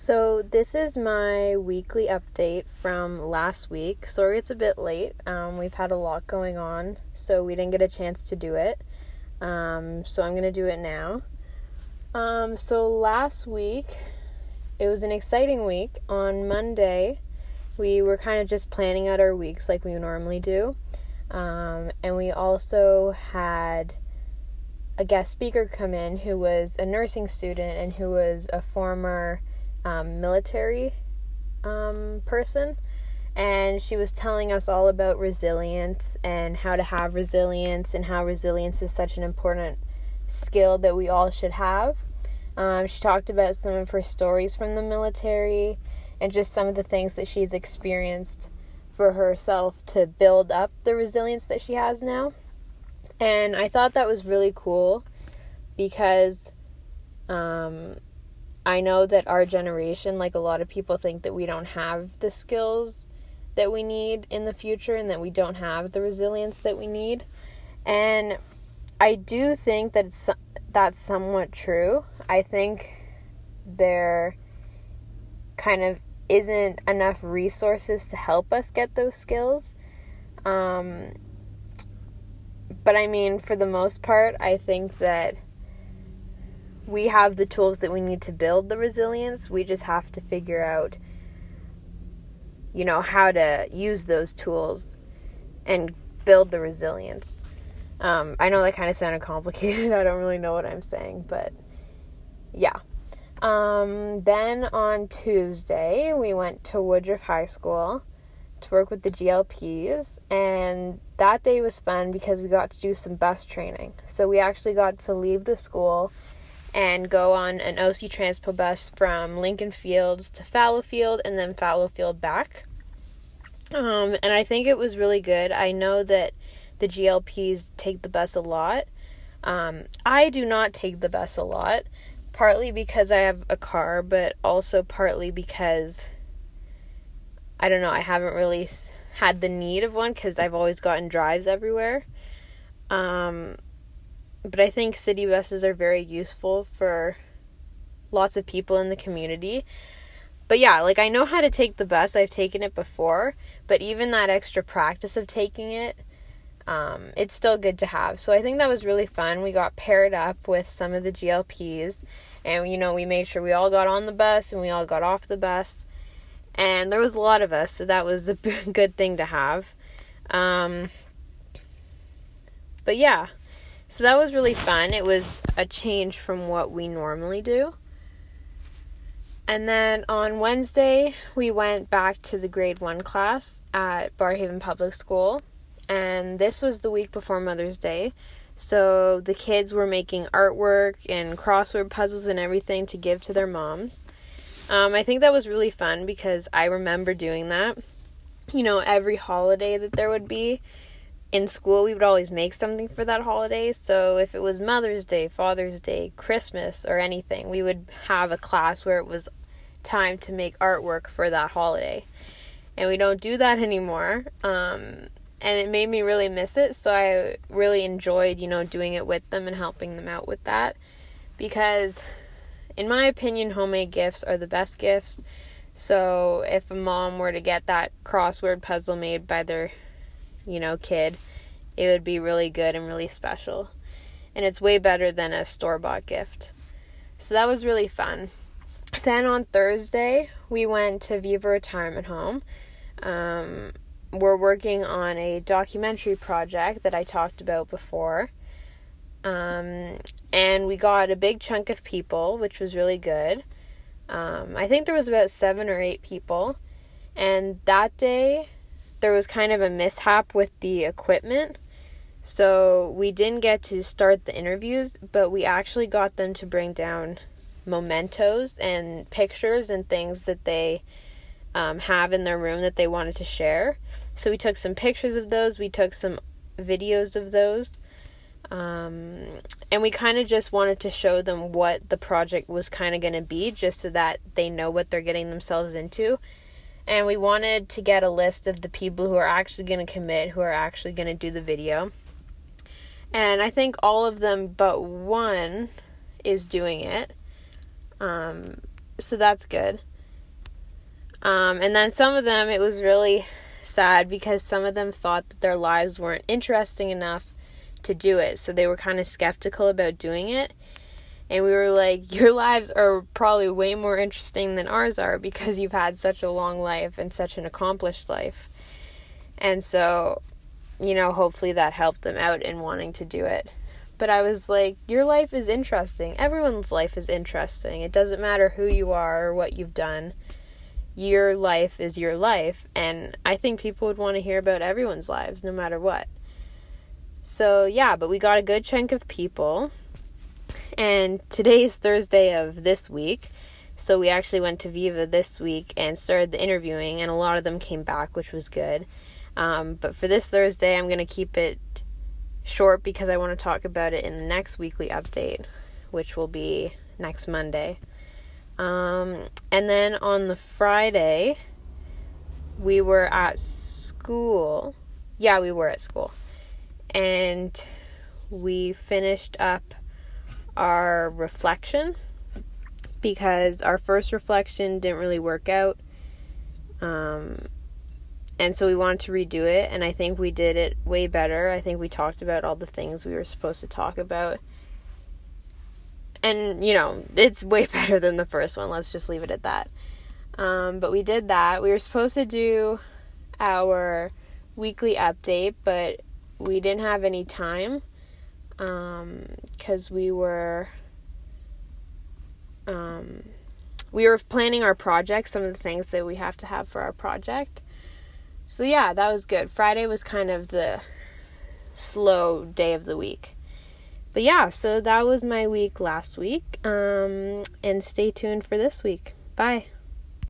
So, this is my weekly update from last week. Sorry it's a bit late. Um, we've had a lot going on, so we didn't get a chance to do it. Um, so, I'm going to do it now. Um, so, last week, it was an exciting week. On Monday, we were kind of just planning out our weeks like we normally do. Um, and we also had a guest speaker come in who was a nursing student and who was a former um, military um, person, and she was telling us all about resilience and how to have resilience and how resilience is such an important skill that we all should have. Um, she talked about some of her stories from the military and just some of the things that she's experienced for herself to build up the resilience that she has now. And I thought that was really cool because um, I know that our generation, like a lot of people, think that we don't have the skills that we need in the future and that we don't have the resilience that we need. And I do think that it's, that's somewhat true. I think there kind of isn't enough resources to help us get those skills. Um, but I mean, for the most part, I think that we have the tools that we need to build the resilience. We just have to figure out, you know, how to use those tools and build the resilience. Um, I know that kind of sounded complicated. I don't really know what I'm saying, but yeah. Um, then on Tuesday, we went to Woodroffe High School to work with the GLPs, and that day was fun because we got to do some bus training. So we actually got to leave the school and go on an OC Transpo bus from Lincoln Fields to Fallowfield and then Fallowfield back. Um, and I think it was really good. I know that the GLPs take the bus a lot. Um, I do not take the bus a lot, partly because I have a car, but also partly because I don't know, I haven't really had the need of one because I've always gotten drives everywhere. Um, but I think city buses are very useful for lots of people in the community. But yeah, like I know how to take the bus. I've taken it before, but even that extra practice of taking it, um, it's still good to have. So I think that was really fun. We got paired up with some of the GLPs, and you know we made sure we all got on the bus and we all got off the bus, and there was a lot of us, so that was a good thing to have. Um, but yeah, so that was really fun. It was a change from what we normally do. And then on Wednesday, we went back to the grade one class at Barrhaven Public School. And this was the week before Mother's Day. So the kids were making artwork and crossword puzzles and everything to give to their moms. Um, I think that was really fun because I remember doing that. You know, every holiday that there would be, in school we would always make something for that holiday. So if it was mother's day father's day christmas or anything we would have a class where it was time to make artwork for that holiday. And we don't do that anymore um, and it made me really miss it. So i really enjoyed you know doing it with them and helping them out with that. Because in my opinion homemade gifts are the best gifts. So if a mom were to get that crossword puzzle made by their you know, kid, it would be really good and really special. And it's way better than a store bought gift. So that was really fun. Then on Thursday, we went to Viva Retirement Home. Um, we're working on a documentary project that I talked about before. Um, and we got a big chunk of people, which was really good. Um, I think there was about seven or eight people. And that day, there was kind of a mishap with the equipment. So we didn't get to start the interviews, but we actually got them to bring down mementos and pictures and things that they um, have in their room that they wanted to share. So we took some pictures of those, we took some videos of those. Um, and we kind of just wanted to show them what the project was kind of going to be, just so that they know what they're getting themselves into and we wanted to get a list of the people who are actually going to commit, who are actually going to do the video. And I think all of them but one is doing it. Um, so that's good. Um, and then some of them, it was really sad because some of them thought that their lives weren't interesting enough to do it. So they were kind of skeptical about doing it. And we were like, Your lives are probably way more interesting than ours are because you've had such a long life and such an accomplished life. And so, you know, hopefully that helped them out in wanting to do it. But I was like, Your life is interesting. Everyone's life is interesting. It doesn't matter who you are or what you've done. Your life is your life. And I think people would want to hear about everyone's lives, no matter what. So, yeah, but we got a good chunk of people. And today's Thursday of this week. So, we actually went to Viva this week and started the interviewing, and a lot of them came back, which was good. Um, but for this Thursday, I'm going to keep it short because I want to talk about it in the next weekly update, which will be next Monday. Um, and then on the Friday, we were at school. Yeah, we were at school and we finished up our reflection because our first reflection didn't really work out. Um, and so we wanted to redo it, and I think we did it way better. I think we talked about all the things we were supposed to talk about. And, you know, it's way better than the first one. Let's just leave it at that. Um, but we did that. We were supposed to do our weekly update, but we didn't have any time because um, we were um, we were planning our project some of the things that we have to have for our project. So yeah that was good. Friday was kind of the slow day of the week. But yeah so that was my week last week. Um, and stay tuned for this week. Bye